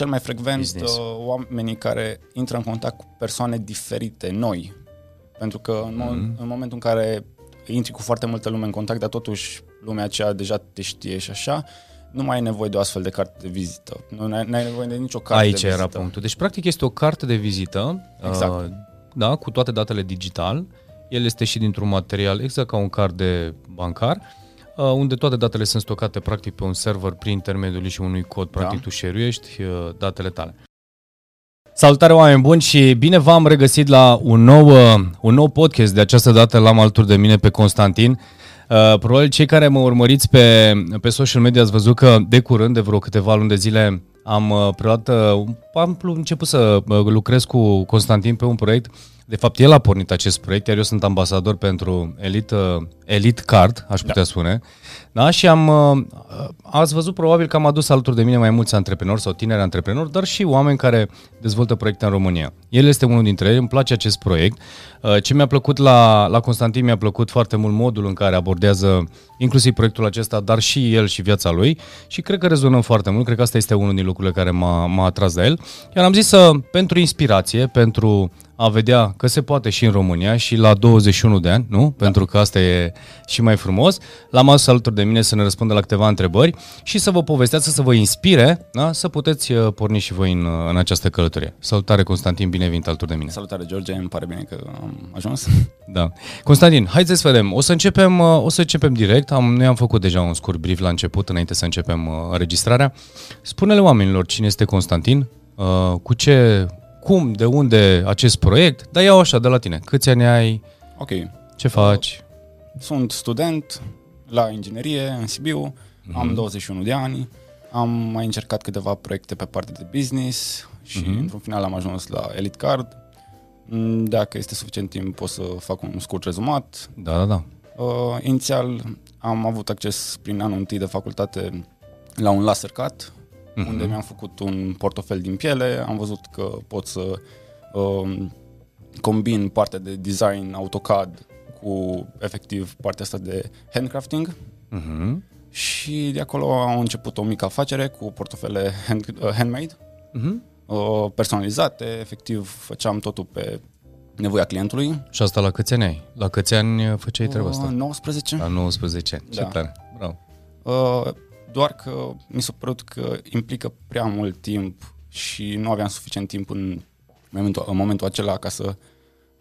cel mai frecvent Business. uh, oamenii care intră în contact cu persoane diferite, noi. Pentru că în, mo- Mhm. în momentul în care intri cu foarte multă lume în contact, dar totuși lumea aceea deja te știe și așa, nu mai ai nevoie de o astfel de carte de vizită. Nu ai, ai nevoie de nicio carte Aici de era vizită. punctul. Deci, practic, este o carte de vizită, Exact. uh, da, cu toate datele digital. El este și dintr-un material exact ca un card de bancar, uh, unde toate datele sunt stocate practic pe un server prin intermediul și unui cod. Practic, Da. tu share-uiești uh, datele tale. Salutare oameni buni și bine v-am regăsit la un nou, uh, un nou podcast. De această dată l-am alături de mine pe Constantin. Uh, probabil cei care mă urmăriți pe, pe social media ați văzut că de curând, de vreo câteva luni de zile, am uh, preluat, uh, am început să uh, lucrez cu Constantin pe un proiect. De fapt, el a pornit acest proiect, iar eu sunt ambasador pentru Elite, uh, Elite Card, aș putea da. spune. Da, și am, uh, ați văzut probabil că am adus alături de mine mai mulți antreprenori sau tineri antreprenori, dar și oameni care dezvoltă proiecte în România. El este unul dintre ei, îmi place acest proiect. Uh, Ce mi-a plăcut la, la Constantin, mi-a plăcut foarte mult modul în care abordează inclusiv proiectul acesta, dar și el și viața lui și cred că rezonăm foarte mult, cred că asta este unul din lucrurile care m-a, m-a atras de el. Iar am zis să, pentru inspirație, pentru a vedea că se poate și în România și la 21 de ani, nu? Da. Pentru că asta e și mai frumos. L-am adus alături de mine să ne răspundă la câteva întrebări și să vă povestească, să vă inspire, da? să puteți uh, porni și voi în, în această călătorie. Salutare, Constantin, bine venit alături de mine. Salutare, George, îmi pare bine că am ajuns. Da. Constantin, haideți să vedem. O să începem, uh, o să începem direct. Am, noi am făcut deja un scurt brief la început, înainte să începem uh, înregistrarea. Spune-le oamenilor cine este Constantin, uh, cu ce, cum, de unde acest proiect, dar iau așa de la tine. Câți ani ai, Ok, ce faci? sunt student la inginerie în Sibiu, Mhm. am 21 de ani, am mai încercat câteva proiecte pe partea de business și Mhm. într-un final am ajuns la Elite Card. Mm, Dacă este suficient timp pot să fac un scurt rezumat. Da, da, da. Uh, inițial am avut acces prin anul întâi de facultate la un laser cut, Mhm. unde mi-am făcut un portofel din piele, am văzut că pot să uh, combin partea de design AutoCAD cu efectiv partea asta de handcrafting Mhm. și de acolo am început o mică afacere cu portofele hand, uh, handmade, Mhm. uh, personalizate, efectiv făceam totul pe nevoia clientului. Și asta la câți ani ai? La câți ani făceai treaba Uh, asta? 19. La 19 ani. Ce Da. tare. Bravo. Uh, doar că mi s-a părut că implică prea mult timp și nu aveam suficient timp în momentul, în momentul acela ca să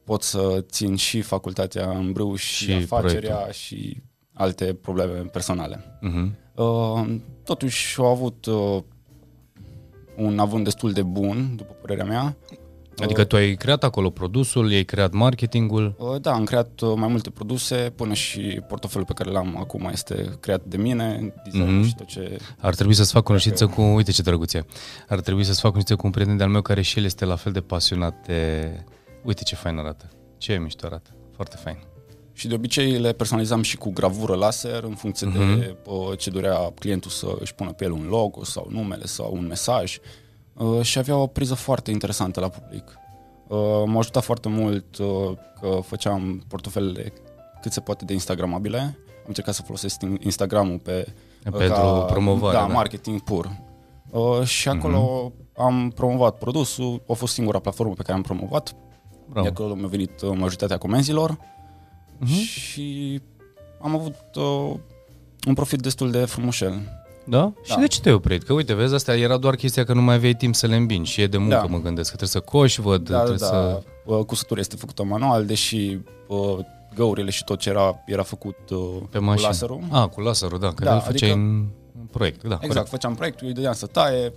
pot să țin și facultatea în brâu și, Și afacerea proiectul. și alte probleme personale. Mhm. Uh, totuși au avut uh, un avânt destul de bun, după părerea mea. Adică tu ai creat acolo produsul, ai creat marketingul. Uh, Da, am creat uh, mai multe produse, până și portofelul pe care l-am acum este creat de mine, design Mhm. și tot ce... Ar trebui să-ți fac cunoștință cu, uite ce drăguț e. Ar trebui să-ți fac cunoștință cu un prieten de-al meu care și el este la fel de pasionat de... Uite ce fain arată. Ce mișto arată. Foarte fain. Și de obicei le personalizam și cu gravură laser în funcție Mhm. de uh, ce dorea clientul să își pună pe el un logo sau numele sau un mesaj uh, și avea o priză foarte interesantă la public. Uh, m-a ajutat foarte mult uh, că făceam portofelele cât se poate de instagramabile. Am încercat să folosesc in- Instagramul pe Pentru promovare, Da, da. Mhm. marketing pur. Uh, și acolo am promovat produsul, a fost singura platformă pe care am promovat. Bravo. De acolo mi-a venit uh, majoritatea comenzilor Mhm. și am avut uh, un profit destul de frumușel. Da? Și de ce te-ai oprit? Că uite, vezi, asta era doar chestia că nu mai aveai timp să le îmbini și e de muncă, Da. mă gândesc, că trebuie să coși, văd, Da, da, trebuie da. să... Uh, Cusătura este făcută manual, deși uh, găurile și tot ce era, era făcut uh, Pe cu mașină. laserul. Ah, cu laserul, da, că Da, da, îl făceai adică- în, în proiect. Da, Exact, făceam proiectul, îi dădeam să taie,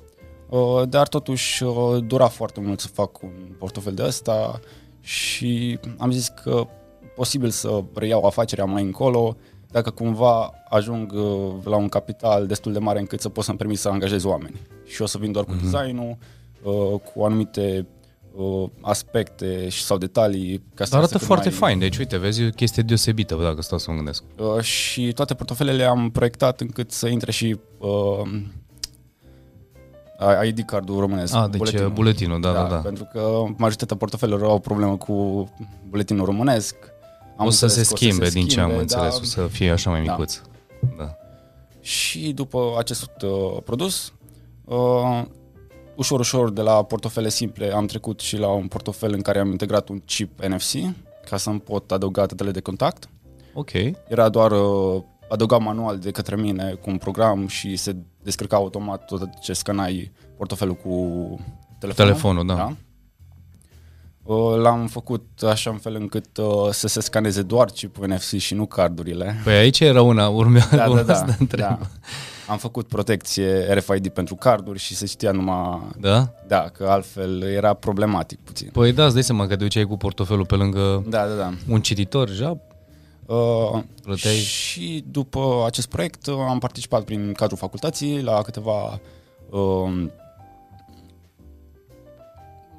uh, dar totuși uh, dura foarte mult să fac un portofel de ăsta și am zis că posibil să reiau afacerea mai încolo dacă cumva ajung uh, la un capital destul de mare încât să pot să-mi permit să angajez oameni. Și o să vin doar cu designul, uh, cu anumite uh, aspecte și sau detalii. Ca să Dar arată iasă cât foarte mai... fain, deci uite, vezi, e o chestie deosebită, dacă stau să mă gândesc. Uh, și toate portofelele am proiectat încât să intre și uh, ID cardul românesc. Ah, deci buletinul, buletinul da, da, da. Pentru că majoritatea portofelelor au o problemă cu buletinul românesc. Am o să se înțeles că schimbe, din ce am schimbe, înțeles, da. o să fie așa mai Da. micuț. Da. Și după acest uh, produs, uh, ușor, ușor de la portofele simple am trecut și la un portofel în care am integrat un chip NFC ca să-mi pot adăuga datele de contact. Ok. Era doar uh, adăugat manual de către mine cu un program și se descărca automat tot ce scanai portofelul cu telefonul. Telefonul, da. da. Uh, L-am făcut așa în fel încât uh, să se scaneze doar chipul NFC și nu cardurile. Păi aici era una, urmea, Da, da, urma da, să te întreb. da. Am făcut protecție RFID pentru carduri și se știa numai... da? Da, că altfel era problematic puțin. Păi da, îți dai seama că te duceai cu portofelul pe lângă Da, da, da. un cititor, ja, Uh, Plăteai? și după acest proiect uh, am participat prin cadrul facultății la câteva... Uh,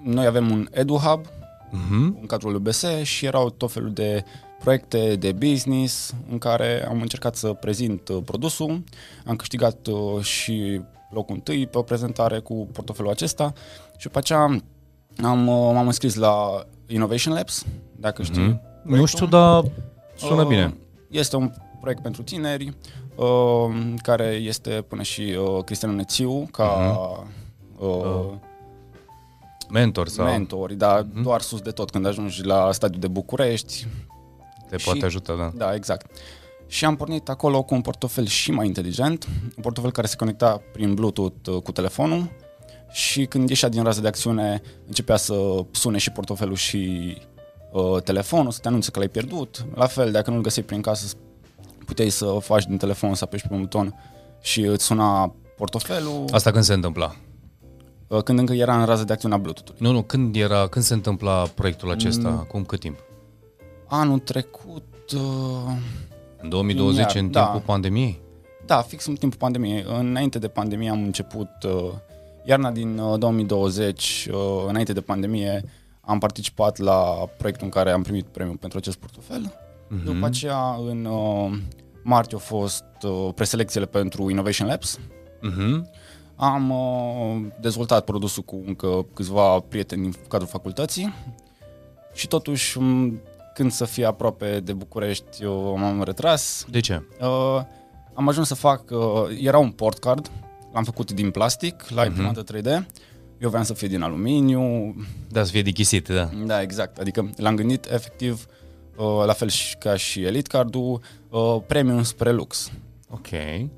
noi avem un EduHub uh-huh. în cadrul UBS și erau tot felul de proiecte de business în care am încercat să prezint uh, produsul. Am câștigat uh, și locul întâi pe o prezentare cu portofelul acesta și după aceea am, uh, m-am înscris la Innovation Labs, dacă știi. Mhm. Nu știu, dar sună Uh, bine. Este un proiect pentru tineri uh, care este până și uh, Cristian Nețiu ca uh, Uh, Mentor sau mentori, dar doar sus de tot când ajungi la stadiul de București. te și- poate ajuta, da. Da, exact. Și am pornit acolo cu un portofel și mai inteligent, un portofel care se conecta prin Bluetooth uh, cu telefonul și când ieșea din rază de acțiune începea să sune și portofelul și uh, telefonul, să te anunțe că l-ai pierdut. La fel, dacă nu-l găseai prin casă, puteai să faci din telefon, să apeși pe un buton și îți suna portofelul Asta când se întâmpla? Uh, când încă era în rază de acțiune a Bluetooth-ului. Nu, nu, când era, când se întâmpla proiectul acesta? Mm. Acum cât timp? Anul trecut... Uh, În 2020, Iar, în da. timpul pandemiei? Da, fix în timpul pandemiei. Înainte de pandemie am început uh, iarna din uh, 2020, uh, înainte de pandemie, am participat la proiectul în care am primit premiul pentru acest portofel. Mhm. După aceea, în uh, martie au fost uh, preselecțiile pentru Innovation Labs. Mhm. Am uh, dezvoltat produsul cu încă câțiva prieteni din cadrul facultății și totuși, m, când să fie aproape de București, eu m-am retras De ce? Uh, am ajuns să fac, uh, era un portcard, l-am făcut din plastic, la imprimantă 3D. Eu vreau să fie din aluminiu. Da, să fie dichisit, da. Da, exact. Adică l-am gândit efectiv, uh, la fel și ca și Elite Cardul, uh, premium spre lux. Ok.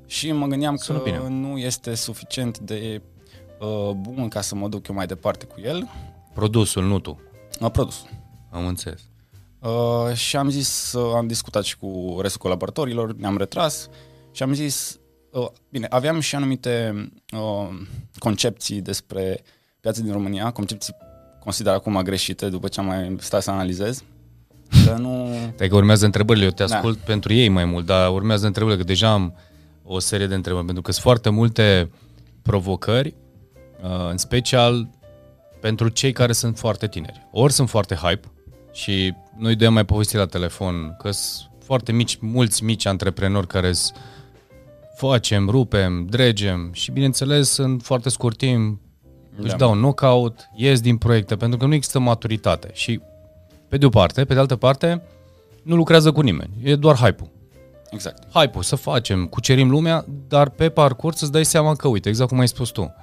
Și mă gândeam Sună că bine. nu este suficient de uh, bun ca să mă duc eu mai departe cu el. Produsul, nu tu. Uh, produsul. Am înțeles. Uh, și am zis, uh, am discutat și cu restul colaboratorilor, ne-am retras și am zis, uh, bine, aveam și anumite uh, concepții despre piața din România, concepții consider acum greșite după ce am mai stat să analizez, că nu... Stai că urmează întrebările, eu te Da. ascult pentru ei mai mult, dar urmează întrebările, că deja am o serie de întrebări, pentru că sunt foarte multe provocări, uh, în special pentru cei care sunt foarte tineri. Ori sunt foarte hype și noi doi am mai povestit la telefon că sunt foarte mici, mulți mici antreprenori care s- facem, rupem, dregem și bineînțeles în foarte scurt timp își Da. dau knockout, ies din proiecte, pentru că nu există maturitate și pe de o parte, pe de altă parte, nu lucrează cu nimeni. E doar hype-ul. Exact. Hype-ul, să facem, cucerim lumea, dar pe parcurs îți dai seama că, uite, exact cum ai spus tu,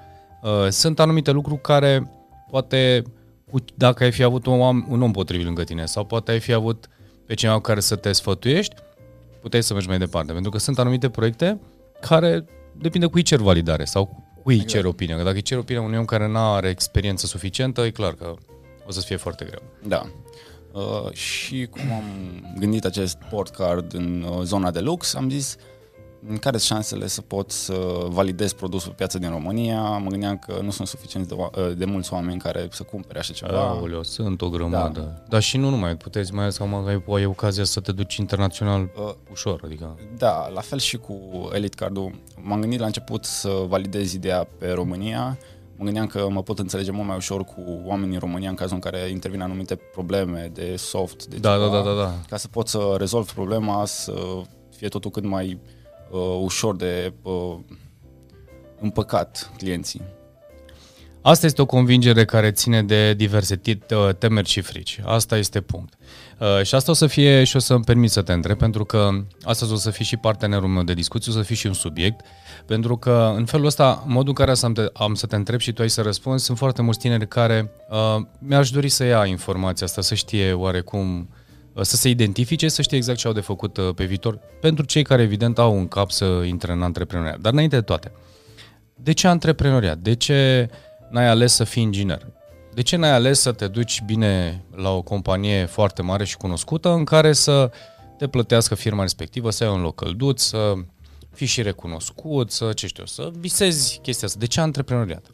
uh, sunt anumite lucruri care poate, cu- dacă ai fi avut un om, un om potrivit lângă tine sau poate ai fi avut pe cineva cu care să te sfătuiești, puteai să mergi mai departe. Pentru că sunt anumite proiecte care depinde cui cer validare sau cui exact. cer opinia. Că dacă îi cer opinia unui om care nu are experiență suficientă, e clar că o să fie foarte greu. Da. Uh, și cum am gândit acest portcard în uh, zona de lux, am zis care sunt șansele să pot să validez produsul pe piața din România. Mă gândeam că nu sunt suficient de, oa- uh, de mulți oameni care să cumpere așa ceva. Aoleu, sunt o grămadă. Da. Da. Dar și nu numai, puteți mai ales că ai, ai ocazia să te duci internațional Uh, ușor, adică... Da, la fel și cu Elite Cardul. M-am gândit la început să validez ideea pe România. Mă gândeam că mă pot înțelege mult mai ușor cu oamenii din România în cazul în care intervin anumite probleme de soft, de Da, ceva, da, da, da, da. ca să pot să rezolv problema, să fie totul cât mai uh, ușor de uh, împăcat clienții. Asta este o convingere care ține de diverse tit- temeri și frici. Asta este punct. Uh, și asta o să fie, și o să-mi permit să te întreb, pentru că astăzi o să fii și partenerul meu de discuție, o să fii și un subiect, pentru că în felul ăsta, modul în care am, te, am să te întreb și tu ai să răspunzi, sunt foarte mulți tineri care uh, mi-aș dori să ia informația asta, să știe oarecum, uh, să se identifice, să știe exact ce au de făcut uh, pe viitor, pentru cei care evident au un cap să intre în antreprenoriat. Dar înainte de toate, de ce antreprenoriat? De ce n-ai ales să fii inginer? De ce n-ai ales să te duci bine la o companie foarte mare și cunoscută în care să te plătească firma respectivă, să ai un loc călduț, să fii și recunoscut, să, ce știu, să visezi chestia asta. De ce antreprenoriat?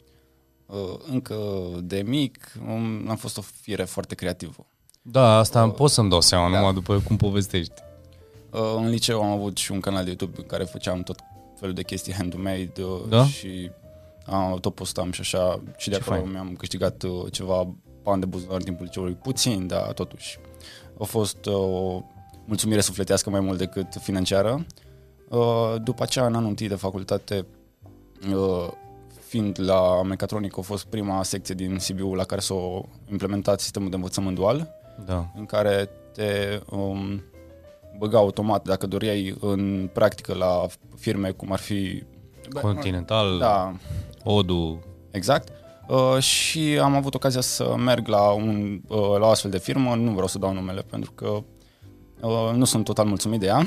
Uh, încă de mic um, am fost o fire foarte creativă. Da, asta uh, pot să-mi dau seama, da. numai după cum povestești. Uh, în liceu am avut și un canal de YouTube în care făceam tot felul de chestii handmade uh, da? și am, tot postam și așa și de Ce acolo fain. mi-am câștigat uh, ceva bani de buzunar în timpul liceului, puțin, dar totuși. A fost uh, o mulțumire sufletească mai mult decât financiară. Uh, după aceea, în anul întâi de facultate, fiind la mecatronică, a fost prima secție din Sibiu la care s-a implementat sistemul de învățământ dual, da. în care te um, băga automat, dacă doreai în practică la firme cum ar fi Continental, da, Odu. Exact. Uh, și am avut ocazia să merg la, un, uh, la o astfel de firmă, nu vreau să dau numele pentru că uh, nu sunt total mulțumit de ea.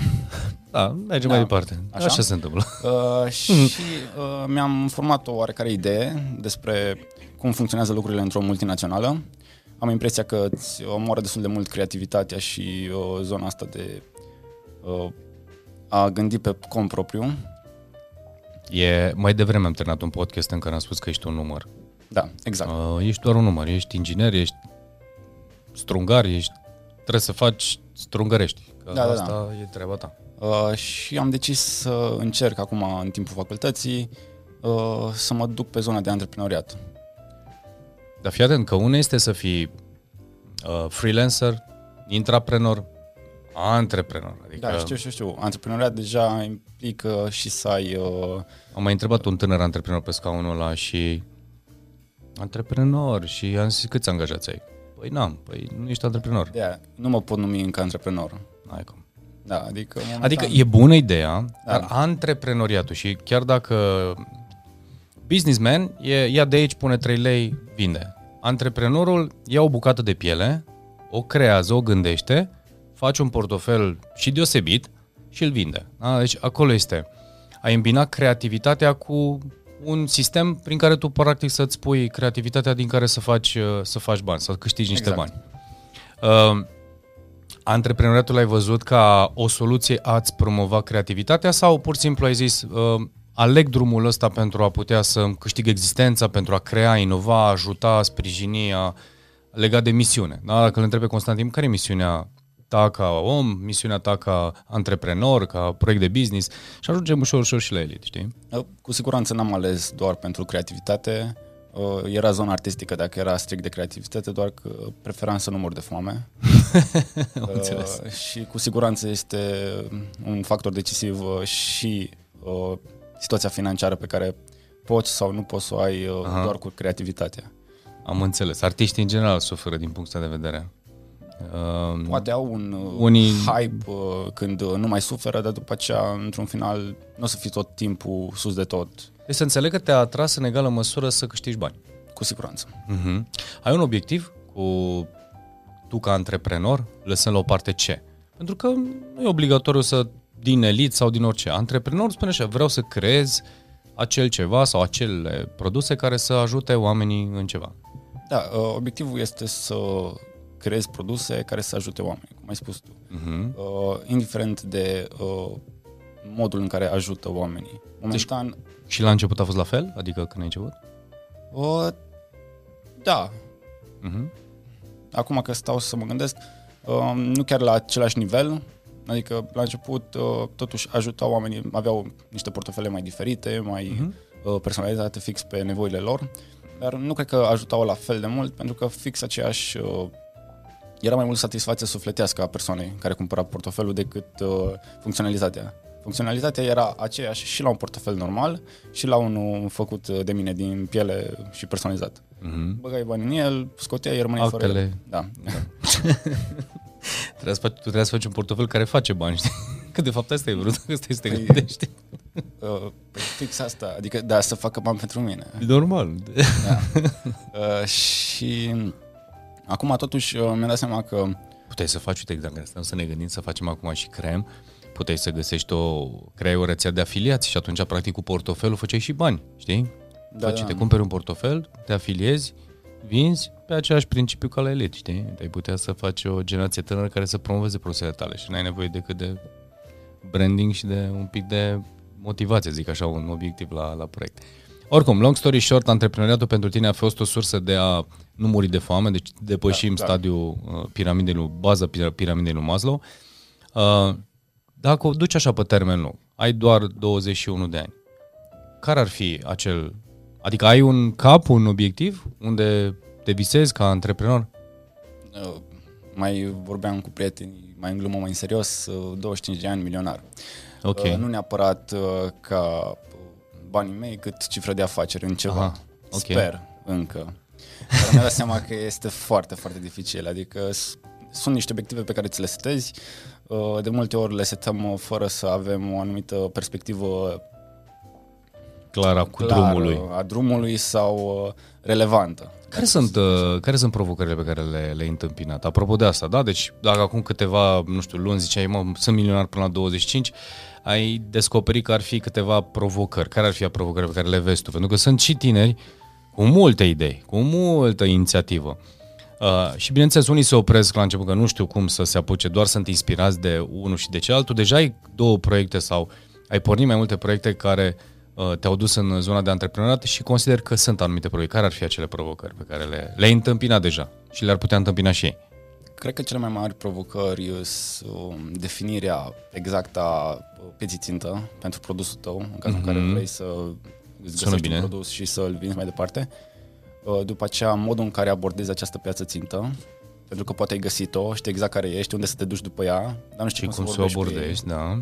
Da, mergem da. mai departe. Așa, Așa se întâmplă. Uh, și uh, mi-am format o oarecare idee despre cum funcționează lucrurile într-o multinațională. Am impresia că îți omoară destul de mult creativitatea și uh, zona asta de uh, a gândi pe cont propriu E, mai devreme am terminat un podcast în care am spus că ești un număr. Da, exact. Uh, ești doar un număr, ești inginer, ești strungar, ești, trebuie să faci strungărești. Că da, asta da, da. e treaba ta. Uh, și am decis să încerc acum, în timpul facultății, uh, să mă duc pe zona de antreprenoriat. Dar fii atent că una este să fii uh, freelancer, intraprenor, Antreprenor. Adică... Da, știu, știu, știu. Antreprenoriat deja implică și să ai... Uh... Am mai întrebat un tânăr antreprenor pe scaunul ăla și... Antreprenor și am zis câți angajați ai? Păi n-am, păi nu ești antreprenor. Da, nu mă pot numi încă antreprenor. Ai cum. Da, adică... Momentan... Adică e bună ideea, da. dar antreprenoriatul și chiar dacă businessman e, ia de aici, pune 3 lei, vinde. Antreprenorul ia o bucată de piele, o creează, o gândește faci un portofel și deosebit și îl vinde. Da? Deci acolo este. Ai îmbinat creativitatea cu un sistem prin care tu practic să-ți pui creativitatea din care să faci, uh, să faci bani, să câștigi niște exact. bani. Uh, antreprenoriatul ai văzut ca o soluție a-ți promova creativitatea sau pur și simplu ai zis uh, aleg drumul ăsta pentru a putea să câștig existența, pentru a crea, inova, ajuta, sprijini, a, legat de misiune. Da? Dacă îl întrebe Constantin, care e misiunea ta ca om, misiunea ta ca antreprenor, ca proiect de business și ajungem ușor, ușor și la elit, știi? Cu siguranță n-am ales doar pentru creativitate, era zona artistică dacă era strict de creativitate, doar că preferam să nu mor de foame. uh, și cu siguranță este un factor decisiv și uh, situația financiară pe care poți sau nu poți să o ai uh, doar cu creativitatea. Am înțeles. Artiștii în general suferă din punctul de vedere. Uh, Poate au un uh, unii... hype uh, când uh, nu mai suferă, dar după aceea, într-un final, nu o să fii tot timpul sus de tot. Deci să înțeleg că te-a atras în egală măsură să câștigi bani. Cu siguranță. Uh-huh. Ai un obiectiv cu tu ca antreprenor, lăsând la o parte ce? Pentru că nu e obligatoriu să din elit sau din orice. Antreprenor spune așa, vreau să creez acel ceva sau acele produse care să ajute oamenii în ceva. Da, obiectivul este să creezi produse care să ajute oamenii, cum ai spus tu. Uh-huh. Uh, indiferent de uh, modul în care ajută oamenii. Momentan... Deci, și la început a fost la fel? Adică când ai început? Uh, da. Uh-huh. Acum că stau să mă gândesc, uh, nu chiar la același nivel, adică la început uh, totuși ajuta oamenii, aveau niște portofele mai diferite, mai uh-huh. uh, personalizate fix pe nevoile lor, dar nu cred că ajutau la fel de mult, pentru că fix aceeași uh, era mai mult satisfacția sufletească a persoanei care cumpăra portofelul decât uh, funcționalitatea. Funcționalitatea era aceeași și la un portofel normal și la unul făcut de mine din piele și personalizat. Mhm. Băgai bani în el, scoteai, rămâneai fără Actele. el. Da. Trebuie să faci, tu trebuie să faci un portofel care face bani, știi? Că de fapt asta e vrut, că stai să te Păi- gândești. Uh, păi fix asta, adică da, să facă bani pentru mine. E normal. Da. Uh, și acum totuși uh, mi-am dat seama că Puteai să faci, uite, dacă stăm să ne gândim să facem acum și crem, puteai să găsești o, creai o rețea de afiliați și atunci, practic, cu portofelul făceai și bani, știi? Da, Faci, da. te cumperi un portofel, te afiliezi, vinzi pe același principiu ca la Elite, știi? Ai putea să faci o generație tânără care să promoveze produsele tale și n-ai nevoie decât de branding și de un pic de motivație, zic așa, un obiectiv la, la proiect. Oricum, long story short, antreprenoriatul pentru tine a fost o sursă de a nu muri de foame, deci depășim Da, da. stadiul uh, piramidei lui, baza pira- piramidei lui Maslow. Uh, dacă o duci așa pe termen lung, ai doar 21 de ani, care ar fi acel... Adică ai un cap, un obiectiv unde te visezi ca antreprenor? uh, mai vorbeam cu prietenii, mai în glumă, mai în serios, uh, 25 de ani milionar. Ok. Uh, nu neapărat uh, ca uh, banii mei, cât cifră de afaceri în ceva. Aha, ok. Sper încă. Dar mi-am dat seama că este foarte, foarte dificil. Adică s- sunt niște obiective pe care ți le setezi. Uh, De multe ori le setăm uh, fără să avem o anumită perspectivă Clara cu clară drumului. a drumului sau uh, relevantă. Care sunt, uh, care sunt provocările pe care le, le-ai întâmpinat? Apropo de asta, da? Deci dacă acum câteva, nu știu, luni ziceai, mă, sunt milionar până la 25, ai descoperit că ar fi câteva provocări. Care ar fi provocările pe care le vezi tu? Pentru că sunt și tineri cu multe idei, cu multă inițiativă. Uh, și bineînțeles, unii se opresc la început că nu știu cum să se apuce, doar sunt inspirați de unul și de celălalt. Tu deja ai două proiecte sau ai pornit mai multe proiecte care uh, te-au dus în zona de antreprenoriat și consider că sunt anumite proiecte. Care ar fi acele provocări pe care le, le-ai întâmpinat deja și le-ar putea întâmpina și ei? Cred că cele mai mari provocări sunt definirea exactă a uh, pieții țintă pentru produsul tău, în cazul în care vrei să îți Sună găsești bine. un produs și să-l vinzi mai departe. Uh, După aceea, modul în care abordezi această piață țintă, pentru că poate ai găsit-o, știi exact care ești, unde să te duci după ea, dar nu știi Și cum, cum să o vorbești cu ei. abordezi, da?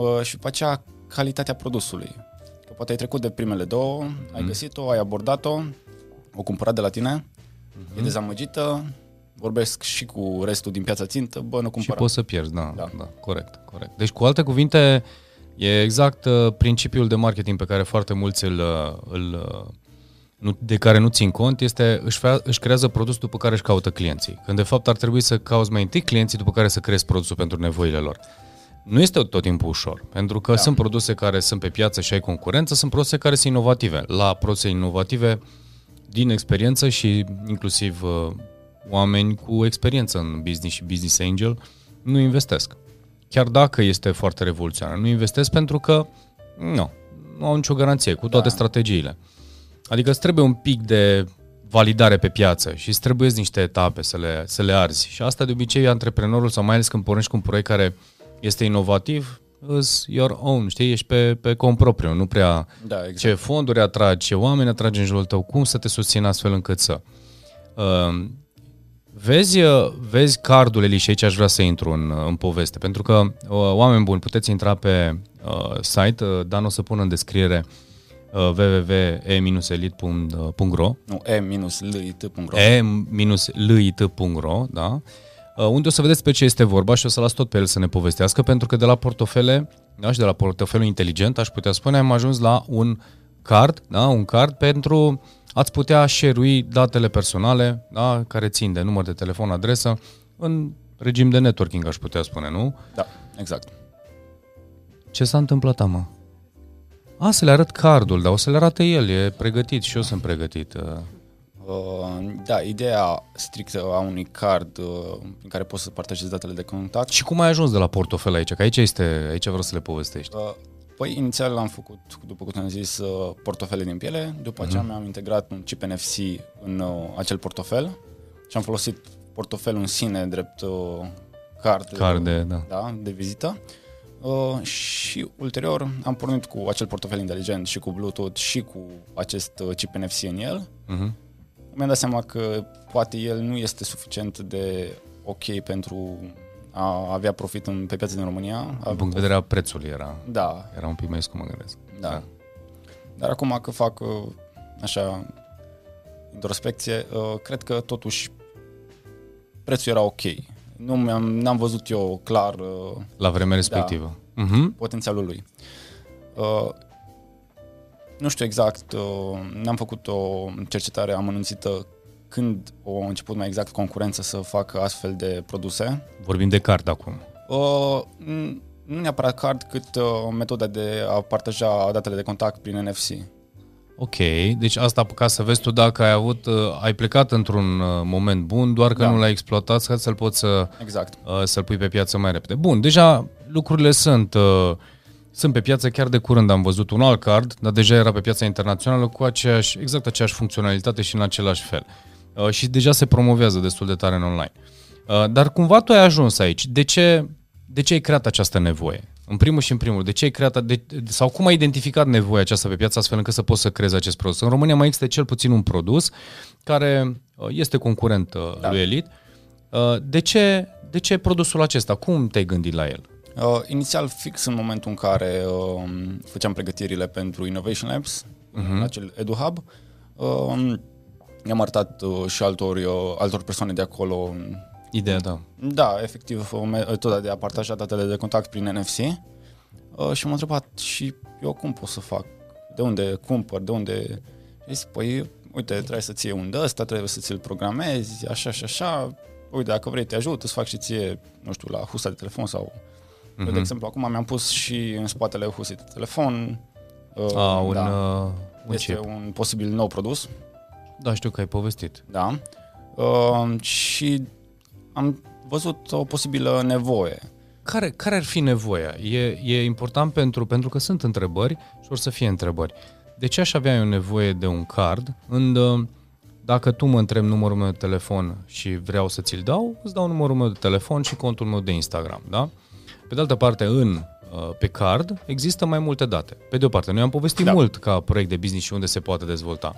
Uh, și după aceea calitatea produsului. Că poate ai trecut de primele două, Mhm. ai găsit-o, ai abordat-o, o cumpărat de la tine, Mhm. e dezamăgită, vorbesc și cu restul din piața țintă, bă, nu Și cumpăra. poți să pierzi, da, da, Da. da, corect, corect. Deci, cu alte cuvinte, e exact uh, principiul de marketing pe care foarte mulți îl, uh, îl uh, nu, de care nu țin cont, este își, fea, își creează produsul după care își caută clienții. Când de fapt ar trebui să cauți mai întâi clienții după care să creezi produsul pentru nevoile lor. Nu este tot timpul ușor, pentru că da. sunt produse care sunt pe piață și ai concurență, sunt produse care sunt inovative. La produse inovative, din experiență și inclusiv uh, oameni cu experiență în business și business angel nu investesc. Chiar dacă este foarte revoluționar, nu investesc pentru că nu, nu au nicio garanție cu toate da. strategiile. Adică îți trebuie un pic de validare pe piață și îți trebuie niște etape să le, să le arzi. Și asta de obicei antreprenorul sau mai ales când pornești cu un proiect care este inovativ, îs your own, știi, ești pe, pe cont propriu, nu prea Da, exact. ce fonduri atragi, ce oameni atragi în jurul tău, cum să te susțin astfel încât să. Uh, vezi, uh, vezi cardul Eli și aici aș vrea să intru în, în poveste, pentru că, uh, oameni buni, puteți intra pe uh, site, uh, Dan o să pun în descriere uh, www.e-elit.ro Nu, e-lit.ro e-lit.ro, da? Uh, unde o să vedeți pe ce este vorba și o să las tot pe el să ne povestească, pentru că de la portofele, da, și de la portofelul inteligent, aș putea spune, am ajuns la un card, da, un card pentru ați putea share datele personale, da, care țin de număr de telefon, adresă, în regim de networking, aș putea spune, nu? Da, exact. Ce s-a întâmplat, ama? A, să le arăt cardul, dar o să le arate el, e pregătit și eu sunt pregătit. uh. Uh, da, ideea strictă a unui card uh, în care poți să partajezi datele de contact. Și cum ai ajuns de la portofel aici? Că aici, este, aici vreau să le povestești. Uh, Păi, inițial am făcut, după cum am zis, uh, portofele din piele, după aceea mi-am integrat un chip NFC în uh, acel portofel și am folosit portofelul în sine drept uh, card, Card de- da. da, de vizită. Uh, și ulterior am pornit cu acel portofel inteligent și cu Bluetooth și cu acest uh, chip NFC în el. Uh-huh. Mi-am dat seama că poate el nu este suficient de ok pentru a avea profit în, pe piața din România. Din punct de vedere a prețului era, Da, era un pic mai scump, mă gândesc. da. Dar acum că fac uh, așa introspecție, uh, cred că totuși prețul era ok. Nu mi-am, n-am văzut eu clar uh, La vremea respectivă. Mhm. potențialul lui. Uh, nu știu exact, uh, n-am făcut o cercetare amănunțită când au început mai exact concurența să facă astfel de produse. Vorbim de card acum. Uh, n- nu neapărat card, cât uh, metoda de a partaja datele de contact prin NFC. Ok, deci asta ca să vezi tu dacă ai avut, uh, ai plecat într-un uh, moment bun, doar că Da. nu l-ai exploatat ca să-l poți să, Exact. uh, să-l pui pe piață mai repede. Bun, deja lucrurile sunt, uh, sunt pe piață, chiar de curând am văzut un alt card, dar deja era pe piața internațională cu aceeași, exact aceeași funcționalitate și în același fel. Uh, Și deja se promovează destul de tare în online. Uh, Dar cumva tu ai ajuns aici. De ce, de ce ai creat această nevoie? În primul și în primul, de ce ai creat, de, sau cum ai identificat nevoia aceasta pe piață astfel încât să poți să creezi acest produs? În România mai există cel puțin un produs care uh, este concurent uh, Da. lui Elite. Uh, De ce, de ce produsul acesta? Cum te-ai gândit la el? Uh, inițial, fix în momentul în care uh, făceam pregătirile pentru Innovation Labs, uh-huh. acel EduHub, uh, i-am arătat uh, și altor, uh, altor persoane de acolo Ideea, da. Da, efectiv, o metoda de a partaja datele de contact prin NFC uh, și m-a întrebat și eu cum pot să fac, de unde cumpăr, de unde... Și zis, păi, uite, trebuie să-ți iei un de ăsta, trebuie să ți-l programezi, așa și așa, uite, dacă vrei te ajut, îți fac și ție, nu știu, la husa de telefon sau... Uh-huh. Eu, de exemplu, acum mi-am pus și în spatele husei de telefon. Uh, A, un, da, uh, un este chip. un posibil nou produs. Da, știu că ai povestit. Da. Uh, și am văzut o posibilă nevoie. Care, care ar fi nevoia? E, e important pentru, pentru că sunt întrebări și or să fie întrebări. De ce aș avea eu nevoie de un card? În, uh, dacă tu mă întrebi numărul meu de telefon și vreau să ți-l dau, îți dau numărul meu de telefon și contul meu de Instagram, da? Pe de altă parte, în, uh, pe card există mai multe date. Pe de o parte, noi am povestit da. Da. mult ca proiect de business și unde se poate dezvolta.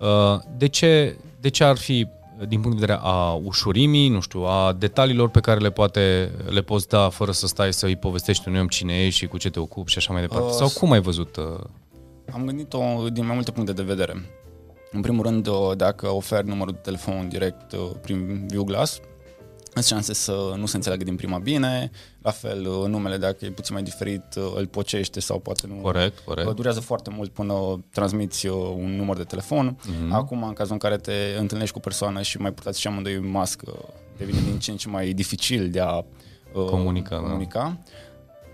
Uh, De ce, de ce ar fi din punct de vedere a ușurimii, nu știu, a detaliilor pe care le poate le poți da fără să stai să îi povestești unui om cine ești și cu ce te ocupi și așa mai departe. Uh, Sau cum ai văzut? uh, Am gândit-o din mai multe puncte de vedere. În primul rând, uh, dacă oferi numărul de telefon direct uh, prin ViewGlass, sunt șanse să nu se înțeleagă din prima bine, la fel uh, numele dacă e puțin mai diferit uh, îl pocește sau poate nu. Corect, Uh, corect. Durează foarte mult până transmiți uh, un număr de telefon. Mhm. Mm-hmm. Acum, în cazul în care te întâlnești cu o persoană și mai purtați și amândoi mască, devine din ce în ce mai dificil de a uh, Comunica, da. comunica.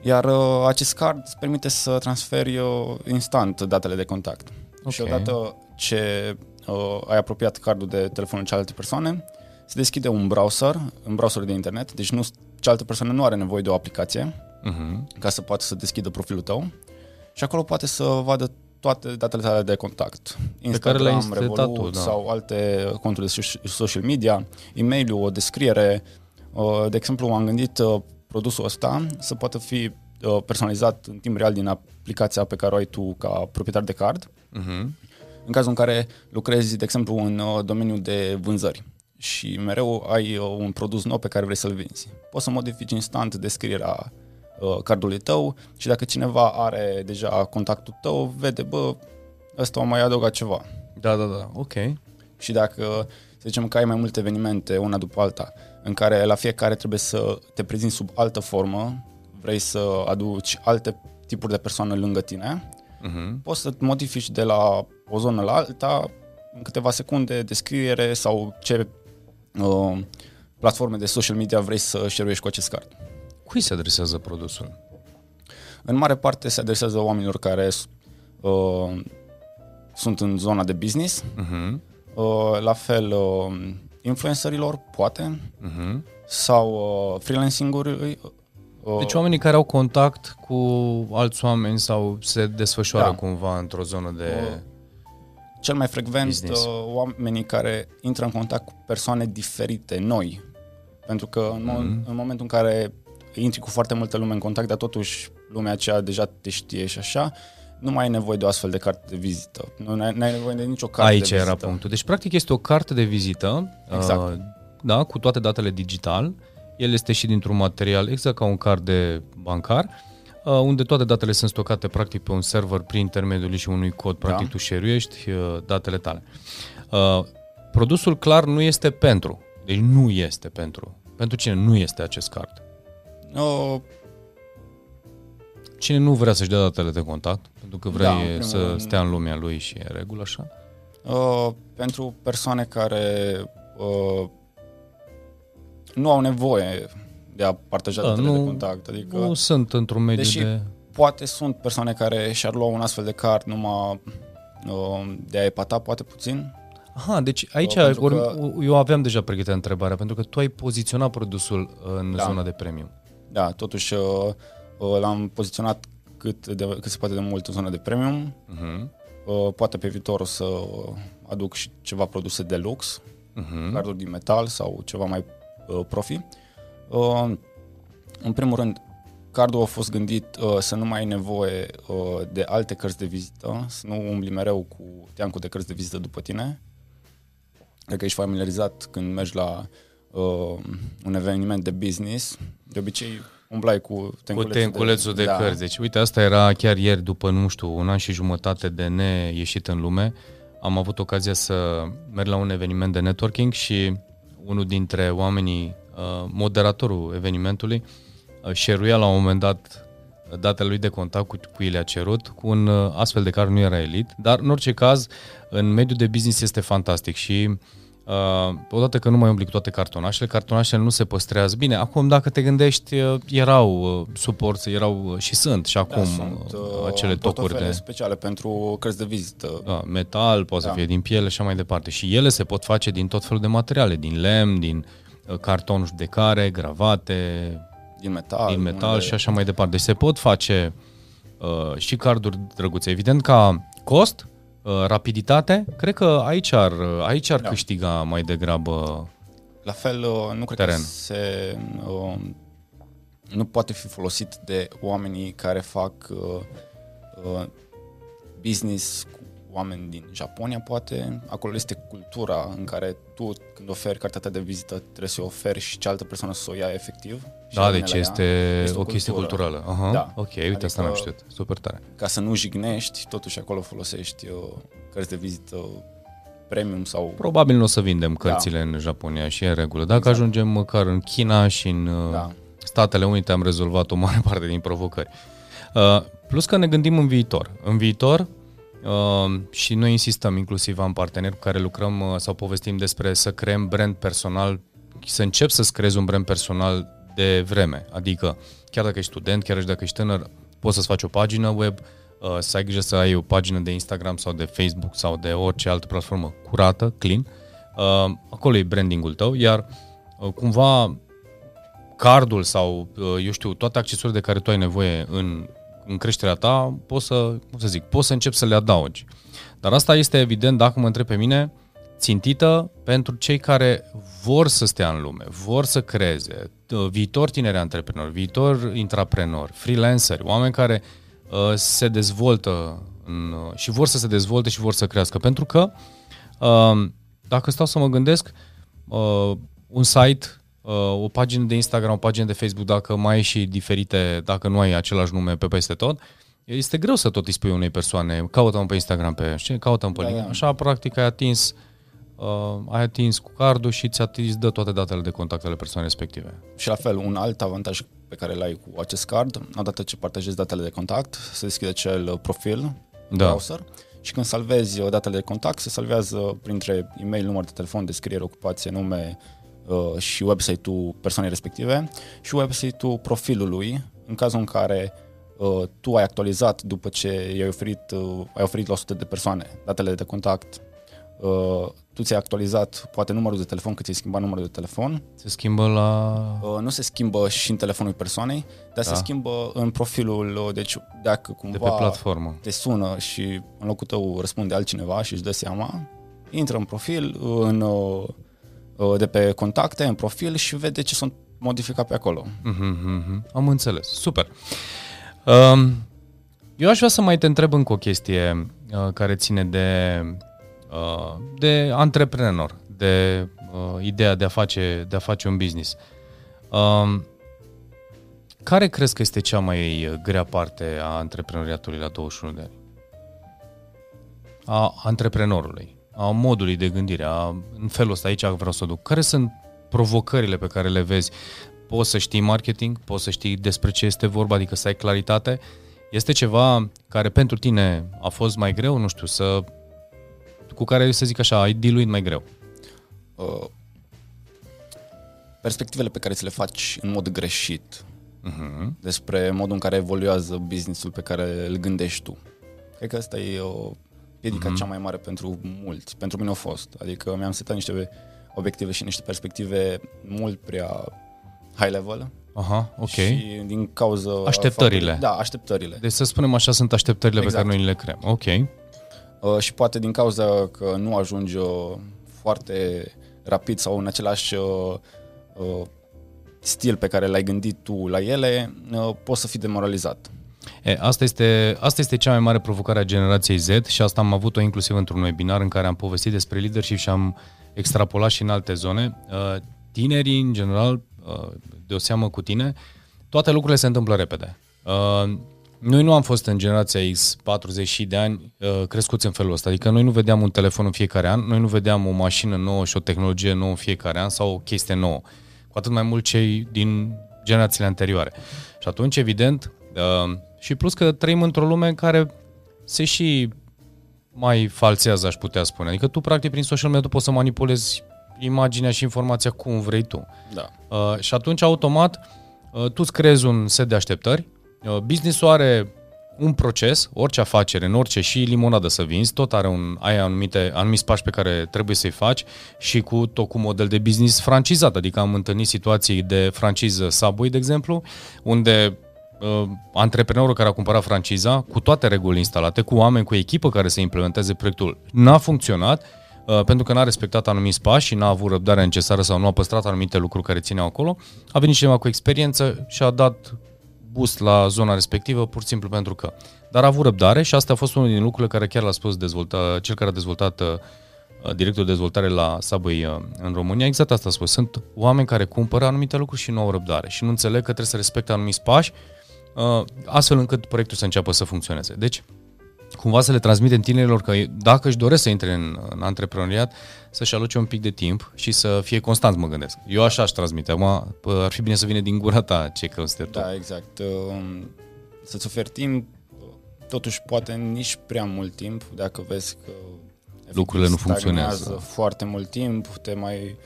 Iar uh, acest card îți permite să transferi uh, instant datele de contact. Ok. Și odată ce uh, ai apropiat cardul de telefonul cealaltă persoane, se deschide un browser, un browser de internet, deci nu, cealaltă persoană nu are nevoie de o aplicație Uh-huh. ca să poată să deschidă profilul tău și acolo poate să vadă toate datele tale de contact. care le-ai Instagram, instalat Revolut tu, da. sau alte conturi de so- social media, e-mail o descriere. Uh, De exemplu, am gândit uh, produsul ăsta să poată fi uh, personalizat în timp real din aplicația pe care o ai tu ca proprietar de card, Uh-huh. în cazul în care lucrezi, de exemplu, în uh, domeniul de vânzări și mereu ai uh, un produs nou pe care vrei să-l vinzi. Poți să modifici instant descrierea uh, cardului tău și dacă cineva are deja contactul tău, vede, bă, ăsta o mai adăugat ceva. Da, da, da. Ok. Și dacă, să zicem că ai mai multe evenimente, una după alta, în care la fiecare trebuie să te prezinți sub altă formă, vrei să aduci alte tipuri de persoane lângă tine, Uh-huh. poți să modifici de la o zonă la alta în câteva secunde descriere sau ce uh, platforme de social media vrei să share cu acest card. Cui se adresează produsul? În mare parte se adresează oamenilor care uh, sunt în zona de business, Uh-huh. uh, la fel uh, influencerilor, poate, Uh-huh. sau uh, freelancing-uri. Uh, Deci oamenii care au contact cu alți oameni sau se desfășoară Da. cumva într-o zonă de... Uh, Cel mai frecvent Business. uh, oamenii care intră în contact cu persoane diferite, noi. Pentru că în, mo- Mhm. în momentul în care intri cu foarte multă lume în contact, dar totuși lumea aceea deja te știe și așa, nu mai ai nevoie de o astfel de carte de vizită. Nu ai, n-ai nevoie de nicio carte Aici de vizită. era punctul. Deci, practic, este o carte de vizită, Exact. uh, da, cu toate datele digital, El este și dintr-un material exact ca un card de bancar, uh, unde toate datele sunt stocate practic pe un server prin intermediul și unui cod. Practic Da. tu share datele tale. Uh, Produsul clar nu este pentru. Deci nu este pentru. Pentru cine nu este acest card? Uh, Cine nu vrea să-și dea datele de contact, pentru că vrea Da, în da, primul să rând. stea în lumea lui și e în regulă așa? Uh, pentru persoane care uh, nu au nevoie de a partaja Da, datele nu- de contact. Adică, Nu sunt într-un mediu Deși- de... poate sunt persoane care și-ar lua un astfel de card numai uh, de a epata, poate puțin. Aha, deci aici Uh, pentru ori, că- eu aveam deja pregătită întrebarea, pentru că tu ai poziționat produsul în Da. zona de premium. Da, totuși uh, uh, l-am poziționat cât, de, cât se poate de mult în zona de premium. Uh-huh. Uh, poate pe viitor o să aduc și ceva produse de lux, Uh-huh. carduri din metal sau ceva mai uh, profi. Uh, în primul rând, cardul a fost gândit uh, să nu mai ai nevoie uh, de alte cărți de vizită, să nu umbli mereu cu teancul de cărți de vizită după tine. Cred că ești familiarizat când mergi la uh, un eveniment de business. De obicei umblai cu Cu tenculețul tenculețul de, de da. cărți. Deci, uite, asta era chiar ieri, după, nu știu, un an și jumătate de neieșit în lume. Am avut ocazia să merg la un eveniment de networking și unul dintre oamenii, uh, moderatorul evenimentului, uh, share la un moment dat datele lui de contact cu cui le-a cerut, cu un uh, astfel de card nu era elit, dar în orice caz, în mediul de business este fantastic și Uh, odată că nu mai umbli cu toate cartonașele, cartonașele nu se păstrează. Bine, acum dacă te gândești, uh, erau uh, suporți, erau uh, și sunt și acum Da, sunt uh, uh, acele tocuri portofele de speciale pentru cărți de vizită. da, metal, poate Da. să fie din piele și așa mai departe. Și ele se pot face din tot felul de materiale, din lemn, din uh, carton judecare, gravate, din metal. din metal unde- și așa mai departe. Deci se pot face uh, și carduri drăguțe. Evident ca cost, uh, rapiditate, cred că aici ar, aici ar Da. câștiga mai degrabă La fel, uh, nu cred Teren. că se, uh, nu poate fi folosit de oamenii care fac uh, uh, business cu oameni din Japonia, poate. Acolo este cultura în care tu, când oferi cartea ta de vizită, trebuie să o oferi și cealaltă persoană să o ia efectiv. și Da, rămâne deci la ea. este, Este o, o chestie cultură. culturală. Aha, Da. ok, uite, asta Adică- n-am știut. Super tare. Ca să nu jignești, totuși acolo folosești uh, cărți de vizită premium sau... Probabil nu o să vindem cărțile în Japonia și e în regulă. Dacă Exact. ajungem măcar în China și în uh, Da. Statele Unite am rezolvat o mare parte din provocări. Uh, plus că ne gândim în viitor. În viitor, uh, și noi insistăm, inclusiv am parteneri cu care lucrăm uh, sau povestim despre să creăm brand personal, să încep să-ți creezi un brand personal de vreme. Adică, chiar dacă ești student, chiar și dacă ești tânăr, poți să-ți faci o pagină web, uh, să ai grijă să ai o pagină de Instagram sau de Facebook sau de orice altă platformă curată, clean. Uh, acolo e brandingul tău, iar uh, cumva cardul sau, uh, eu știu, toate accesorile de care tu ai nevoie în, în creșterea ta, poți să, cum să zic, poți să începi să le adaugi. Dar asta este evident, dacă mă întreb pe mine, țintită pentru cei care vor să stea în lume, vor să creeze, uh, viitor tineri antreprenori, viitor intraprenori, freelanceri, oameni care uh, se dezvoltă în, uh, și vor să se dezvolte și vor să crească. Pentru că, uh, dacă stau să mă gândesc, uh, un site, uh, o pagină de Instagram, o pagină de Facebook, dacă mai ai și diferite, dacă nu ai același nume pe peste tot, este greu să tot îi spui unei persoane, caută-mă pe Instagram pe știi, caută-mă pe Da, LinkedIn. da. Așa, practic, ai atins, uh, ai atins cu cardul și ți îți dă toate datele de contact ale persoanei respective. Și la fel, un alt avantaj pe care l-ai cu acest card, odată ce partajezi datele de contact, se deschide acel uh, profil în Da. browser și când salvezi uh, datele de contact, se salvează printre e-mail, număr de telefon, descriere, ocupație, nume uh, și website-ul persoanei respective și website-ul profilului, în cazul în care uh, tu ai actualizat după ce i-ai oferit, uh, ai oferit la 100 de persoane datele de contact, uh, tu ți-ai actualizat poate numărul de telefon, că ți-ai schimbat numărul de telefon, Se schimbă la... Uh, nu se schimbă și în telefonul persoanei, dar Da. se schimbă în profilul, uh, deci dacă de cumva pe platformă. te sună și în locul tău răspunde altcineva și își dă seama, intră în profil, în, uh, uh, de pe contacte, în profil și vede ce sunt modificat pe acolo. Mhm, mhm. Am înțeles. Super. Um, eu aș vrea să mai te întreb încă o chestie uh, care ține de, uh, de antreprenor, de uh, ideea de a, face, de a face un business. Um, care crezi că este cea mai grea parte a antreprenoriatului la 21 de ani? A antreprenorului, a modului de gândire, a, în felul ăsta, aici vreau să o duc. Care sunt provocările pe care le vezi? Poți să știi marketing, poți să știi despre ce este vorba, adică să ai claritate. Este ceva care pentru tine a fost mai greu, nu știu, să cu care, să zic așa, ai diluit mai greu? Uh, perspectivele pe care ți le faci în mod greșit uh-huh. despre modul în care evoluează businessul pe care îl gândești tu. Cred că asta e o piedică uh-huh. cea mai mare pentru mulți. Pentru mine a fost. Adică mi-am setat niște obiective și niște perspective mult prea high level. Aha, ok. Și din cauza... Așteptările. Faptului, da, așteptările. Deci să spunem așa, sunt așteptările exact. pe care noi le creăm. Ok. Uh, și poate din cauza că nu ajungi uh, foarte rapid sau în același uh, uh, stil pe care l-ai gândit tu la ele, uh, poți să fii demoralizat. E, asta, este, asta este cea mai mare provocare a generației Z și asta am avut-o inclusiv într-un webinar în care am povestit despre leadership și am extrapolat și în alte zone. Uh, tinerii, în general, uh, de o seamă cu tine, toate lucrurile se întâmplă repede. Uh, noi nu am fost în generația X 40 de ani uh, crescuți în felul ăsta, adică noi nu vedeam un telefon în fiecare an, noi nu vedeam o mașină nouă și o tehnologie nouă în fiecare an sau o chestie nouă, cu atât mai mult cei din generațiile anterioare. Și atunci, evident, uh, și plus că trăim într-o lume în care se și mai falsează, aș putea spune. Adică tu, practic, prin social media, tu poți să manipulezi imaginea și informația cum vrei tu. Da. Uh, și atunci, automat, uh, tu îți creezi un set de așteptări, Uh, businessul are un proces, orice afacere, în orice și limonadă să vinzi, tot are un, ai anumite, anumiți pași pe care trebuie să-i faci și cu tot cu model de business francizat, adică am întâlnit situații de franciză Subway, de exemplu, unde uh, antreprenorul care a cumpărat franciza, cu toate regulile instalate, cu oameni, cu echipă care să implementeze proiectul, n-a funcționat, uh, pentru că n-a respectat anumiți pași și n-a avut răbdarea necesară sau nu a păstrat anumite lucruri care țineau acolo, a venit cineva cu experiență și a dat boost la zona respectivă pur și simplu pentru că. Dar a avut răbdare și asta a fost unul din lucrurile care chiar l-a spus dezvolta, cel care a dezvoltat uh, directorul de dezvoltare la Subway uh, în România, exact asta a spus. Sunt oameni care cumpără anumite lucruri și nu au răbdare și nu înțeleg că trebuie să respecte anumiți pași uh, astfel încât proiectul să înceapă să funcționeze. Deci, cumva să le transmitem tinerilor că dacă își doresc să intre în, în antreprenoriat, să-și aloce un pic de timp și să fie constant, mă gândesc. Eu așa aș transmite. Acum, ar fi bine să vină din gura ta ce consider tu. Da, exact. Um, să-ți oferi timp, totuși poate nici prea mult timp, dacă vezi că lucrurile nu funcționează foarte mult timp, te mai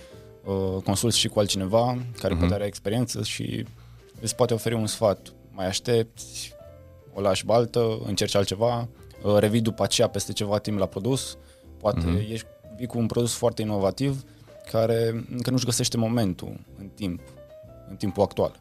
uh, consulți și cu altcineva care uh-huh. poate are experiență și îți poate oferi un sfat. Mai aștepți, o lași baltă, încerci altceva, uh, revii după aceea peste ceva timp la produs, poate uh-huh. ești vii cu un produs foarte inovativ care încă nu-și găsește momentul în timp, în timpul actual.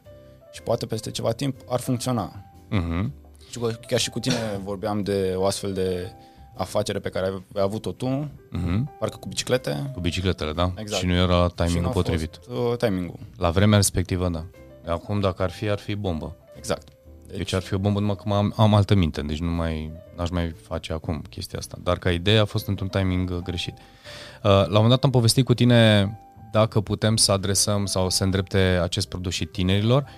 Și poate peste ceva timp ar funcționa. Uh-huh. Și chiar și cu tine vorbeam de o astfel de afacere pe care ai avut-o tu, uh-huh. parcă cu biciclete. Cu bicicletele, da. Exact. Și nu era timingul potrivit. Fost, uh, timingul. La vremea respectivă, da. Acum, dacă ar fi, ar fi bombă. Exact. Deci, deci ar fi o bombă numai că am, am altă minte, deci nu mai, aș mai face acum chestia asta. Dar ca idee a fost într-un timing uh, greșit. Uh, la un moment dat am povestit cu tine dacă putem să adresăm sau să îndrepte acest produs și tinerilor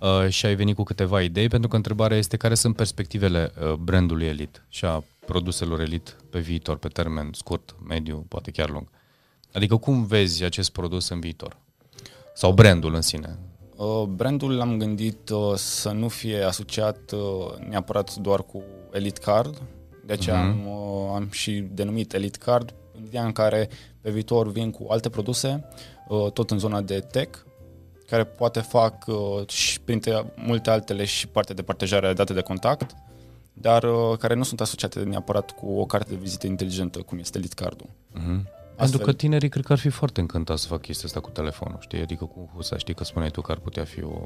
uh, și ai venit cu câteva idei, pentru că întrebarea este care sunt perspectivele brandului Elite și a produselor Elite pe viitor, pe termen scurt, mediu, poate chiar lung. Adică cum vezi acest produs în viitor? Sau brandul în sine? Uh, brandul l-am gândit uh, să nu fie asociat uh, neapărat doar cu Elite Card, de aceea uh-huh. am, am și denumit Elite Card, în ideea în care pe viitor vin cu alte produse, tot în zona de tech, care poate fac și printre multe altele și partea de partajare a date de contact, dar care nu sunt asociate neapărat cu o carte de vizită inteligentă, cum este Elite Cardul. Uh-huh. Pentru că tinerii cred că ar fi foarte încântați să facă chestia asta cu telefonul, știi? Adică cu husa, știi că spuneai tu că ar putea fi o,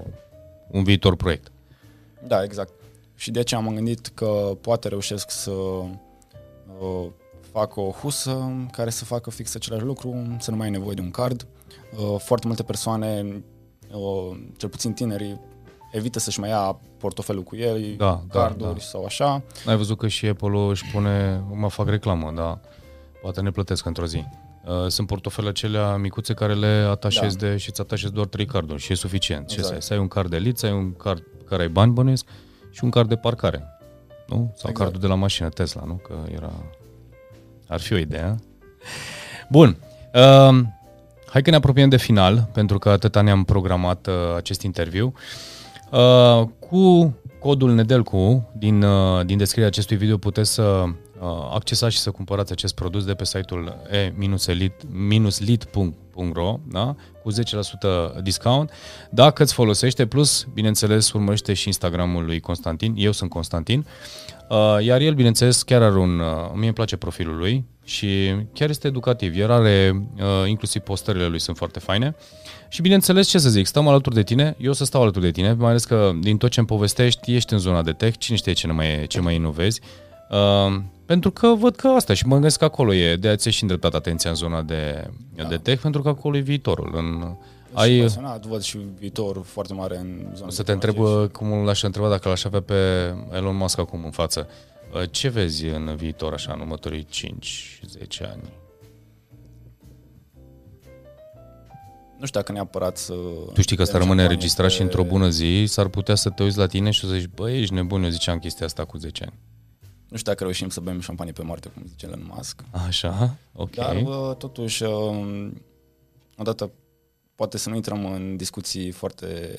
un viitor proiect. Da, exact. Și de aceea am gândit că poate reușesc să uh, fac o husă care să facă fix același lucru, să nu mai ai nevoie de un card. Uh, foarte multe persoane, uh, cel puțin tinerii, evită să-și mai ia portofelul cu el, da, carduri da, da. sau așa. Ai văzut că și Apple își pune, mă fac reclamă, da, poate ne plătesc într-o zi. Uh, sunt portofele acelea micuțe care le atașezi Da. de, și îți atașezi doar trei carduri și e suficient. Ce Exact. să ai? Să ai un card de lit, să ai un card pe care ai bani bănuiesc și un card de parcare. Nu? Sau Exact. cardul de la mașină Tesla, nu? Că era... Ar fi o idee, a? Bun. Uh, hai că ne apropiem de final, pentru că atâta ne-am programat uh, acest interviu. Uh, cu codul Nedelcu din, uh, din descrierea acestui video puteți să uh, accesați și să cumpărați acest produs de pe site-ul e-lit.ro da? cu 10% discount. Dacă îți folosește, plus, bineînțeles, urmărește și Instagramul lui Constantin. Eu sunt Constantin. Uh, iar el, bineînțeles, chiar are un... Uh, mie îmi place profilul lui și chiar este educativ. El are, uh, inclusiv postările lui sunt foarte faine. Și bineînțeles, ce să zic, stăm alături de tine, eu o să stau alături de tine, mai ales că din tot ce îmi povestești, ești în zona de tech, cine știe ce mai, ce mai inovezi. Uh, pentru că văd că asta și mă gândesc că acolo e, de aia și îndreptat atenția în zona de, da. de tech, pentru că acolo e viitorul. În, Ai... ai, pasionat, văd și viitor foarte mare în zona o să te întreb uh, cum l-aș întreba dacă l-aș avea pe Elon Musk acum în față. Uh, Ce vezi în viitor, așa, în următorii 5-10 ani? Nu știu dacă neapărat să... Tu știi că asta dăm rămâne șampanie înregistrat pe- și într-o bună zi s-ar putea să te uiți la tine și să zici, băi, ești nebun, eu ziceam chestia asta cu 10 ani. Nu știu dacă reușim să bem șampanie pe Marte, cum zice Elon Musk. Așa, ok. Dar, bă, totuși, um, odată, poate să nu intrăm în discuții foarte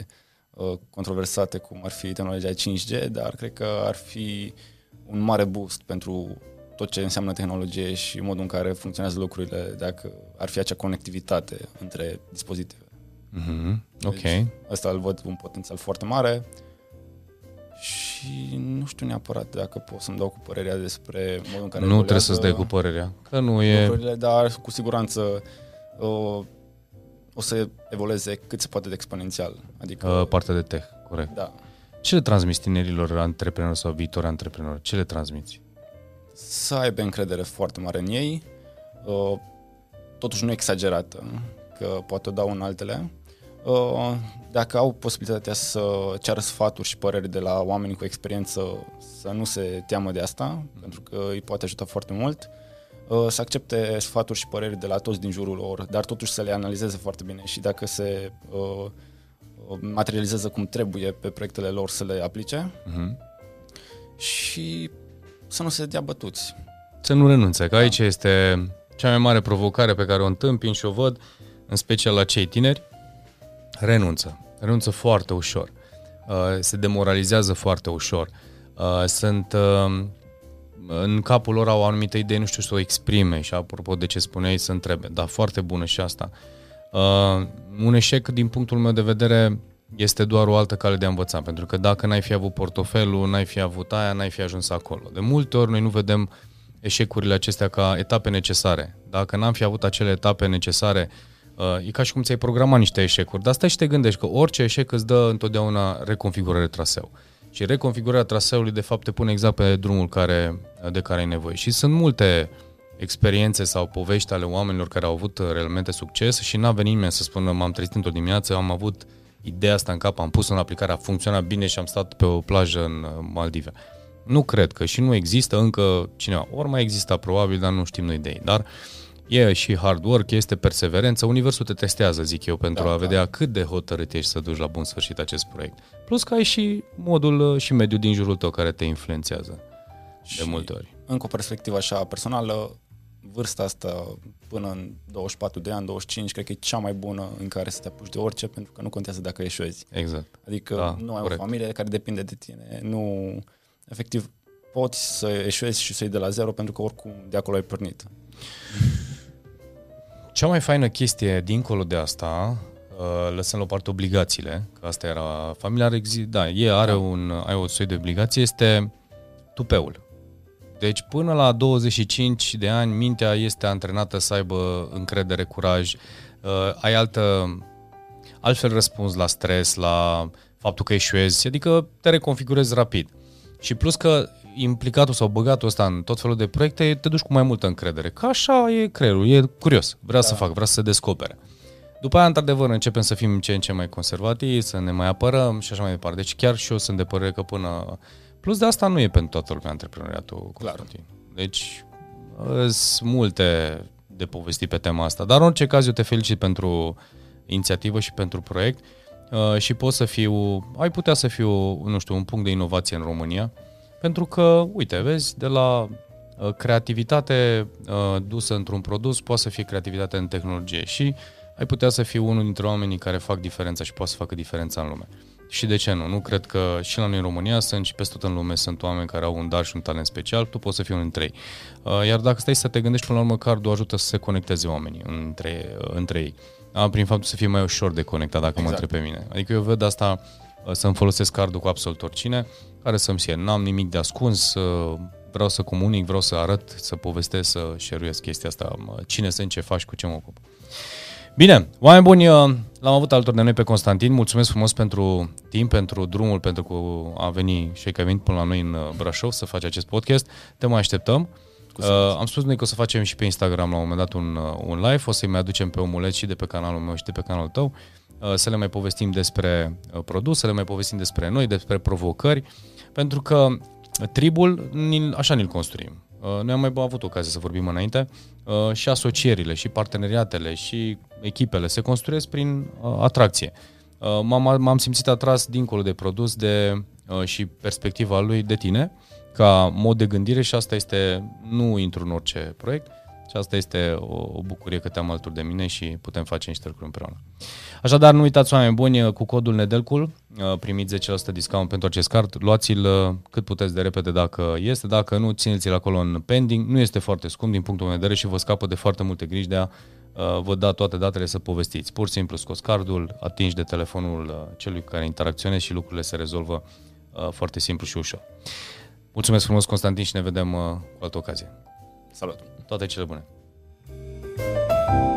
uh, controversate, cum ar fi tehnologia 5G, dar cred că ar fi un mare boost pentru tot ce înseamnă tehnologie și modul în care funcționează lucrurile, dacă ar fi acea conectivitate între dispozitive. Mhm, ok. Deci, ăsta îl văd un potențial foarte mare și nu știu neapărat dacă pot să-mi dau cu părerea despre modul în care Nu trebuie evoluează să-ți dai cu părerea, că nu e... lucrurile, dar cu siguranță uh, o să evolueze cât se poate de exponențial. Adică, Uh, partea de tech, corect. da, Ce le transmiți tinerilor antreprenori sau viitori antreprenori? Ce le transmiți? să aibă încredere foarte mare în ei, uh, totuși nu exagerată, că poate o dau în altele. Uh, Dacă au posibilitatea să ceară sfaturi și păreri de la oameni cu experiență, să nu se teamă de asta, pentru că îi poate ajuta foarte mult. Uh, Să accepte sfaturi și păreri de la toți din jurul lor, dar totuși să le analizeze foarte bine și dacă se uh, uh, materializează cum trebuie pe proiectele lor să le aplice Mhm. și să nu se dea bătuți. Să nu renunțe, că aici este cea mai mare provocare pe care o întâmpin și o văd, în special la cei tineri, renunță. Renunță foarte ușor. Uh, Se demoralizează foarte ușor. Uh, Sunt uh, în capul lor au o anumită idee, nu știu să o exprime și apropo de ce spuneai să întrebe. Da, foarte bună și asta. Uh, un eșec, din punctul meu de vedere, este doar o altă cale de a învăța, pentru că dacă n-ai fi avut portofelul, n-ai fi avut aia, n-ai fi ajuns acolo. De multe ori noi nu vedem eșecurile acestea ca etape necesare. Dacă n-am fi avut acele etape necesare, uh, e ca și cum ți-ai programat niște eșecuri, dar stai și te gândești că orice eșec îți dă întotdeauna reconfigurare traseu. Și reconfigurarea traseului, de fapt, te pune exact pe drumul care, de care ai nevoie. Și sunt multe experiențe sau povești ale oamenilor care au avut uh, realmente succes și n-a venit nimeni să spună m-am trezit într-o dimineață, am avut ideea asta în cap, am pus în aplicare, a funcționat bine și am stat pe o plajă în uh, Maldive. Nu cred că și nu există încă cineva. Ori mai exista probabil, dar nu știm noi de ei. Dar e și hard work, este perseverență. Universul te testează, zic eu, pentru Da, a da. vedea cât de hotărât ești să duci la bun sfârșit acest proiect. Plus că ai și modul uh, și mediul din jurul tău care te influențează de Și multe ori. Încă o perspectivă așa personală, vârsta asta până în 24 de ani, 25, cred că e cea mai bună în care să te apuci de orice, pentru că nu contează dacă eșuezi. Exact. Adică Da, nu ai corect. o familie care depinde de tine. Nu, efectiv, poți să eșuezi și să iei de la zero, pentru că oricum de acolo ai pornit. Cea mai faină chestie dincolo de asta, uh, lăsând la o parte obligațiile, că asta era familia, are exi- da, e, are Da. un, ai o soi de obligație, este tupeul. Deci până la 25 de ani mintea este antrenată să aibă încredere, curaj, uh, ai altă, altfel răspuns la stres, la faptul că eșuezi, adică te reconfigurezi rapid. Și plus că implicatul sau băgatul ăsta în tot felul de proiecte, te duci cu mai multă încredere. Că așa e creierul, e curios, vrea da. să fac, vrea să se descopere. După aia, într-adevăr, începem să fim ce în ce mai conservativi, să ne mai apărăm și așa mai departe. Deci chiar și eu sunt de părere că până... Plus de asta nu e pentru toată lumea antreprenoriatul, Constantin. Deci sunt multe de povesti pe tema asta. Dar în orice caz eu te felicit pentru inițiativă și pentru proiect uh, și pot să fiu, ai putea să fiu, nu știu, un punct de inovație în România, pentru că, uite, vezi, de la uh, creativitate uh, dusă într-un produs poate să fie creativitate în tehnologie și ai putea să fii unul dintre oamenii care fac diferența și poate să facă diferența în lume. Și de ce nu? Nu cred că și la noi în România sunt și peste tot în lume sunt oameni care au un dar și un talent special, tu poți să fii unul dintre ei. Uh, iar dacă stai să te gândești până la urmă, cardul ajută să se conecteze oamenii între, uh, între ei. A, prin faptul să fie mai ușor de conectat, dacă exact. mă întreb pe mine. Adică eu văd asta uh, să-mi folosesc cardul cu absolut oricine, care să-mi fie. N-am nimic de ascuns, vreau să comunic, vreau să arăt, să povestesc, să share chestia asta, cine sunt, ce faci, cu ce mă ocup. Bine, oameni buni, uh, l-am avut alături de noi pe Constantin. Mulțumesc frumos pentru timp, pentru drumul, pentru că a venit și că ai venit până la noi în uh, Brașov să faci acest podcast. Te mai așteptăm. Uh, am spus noi că o să facem și pe Instagram la un moment dat un, uh, un live, o să-i mai aducem pe omuleț și de pe canalul meu și de pe canalul tău, uh, să le mai povestim despre uh, produs, să le mai povestim despre noi, despre provocări, pentru că tribul, așa ne-l construim. Uh, noi am mai avut ocazia să vorbim înainte uh, și asocierile, și parteneriatele, și echipele se construiesc prin uh, atracție. M-am, m-am simțit atras dincolo de produs de, și perspectiva lui de tine, ca mod de gândire și asta este, nu intru în orice proiect, și asta este o, o bucurie că te-am alături de mine și putem face niște lucruri împreună. Așadar, nu uitați, oameni buni, cu codul Nedelcul uh, primiți 10% discount pentru acest card. Luați-l uh, cât puteți de repede dacă este, dacă nu, țineți-l acolo în pending. Nu este foarte scump din punctul meu de vedere și vă scapă de foarte multe griji de a uh, vă da toate datele să povestiți. Pur și simplu scos cardul, atingi de telefonul celui cu care interacționezi și lucrurile se rezolvă foarte simplu și ușor. Mulțumesc frumos, Constantin, și ne vedem cu altă ocazie. Salut! Toate cele bune! thank you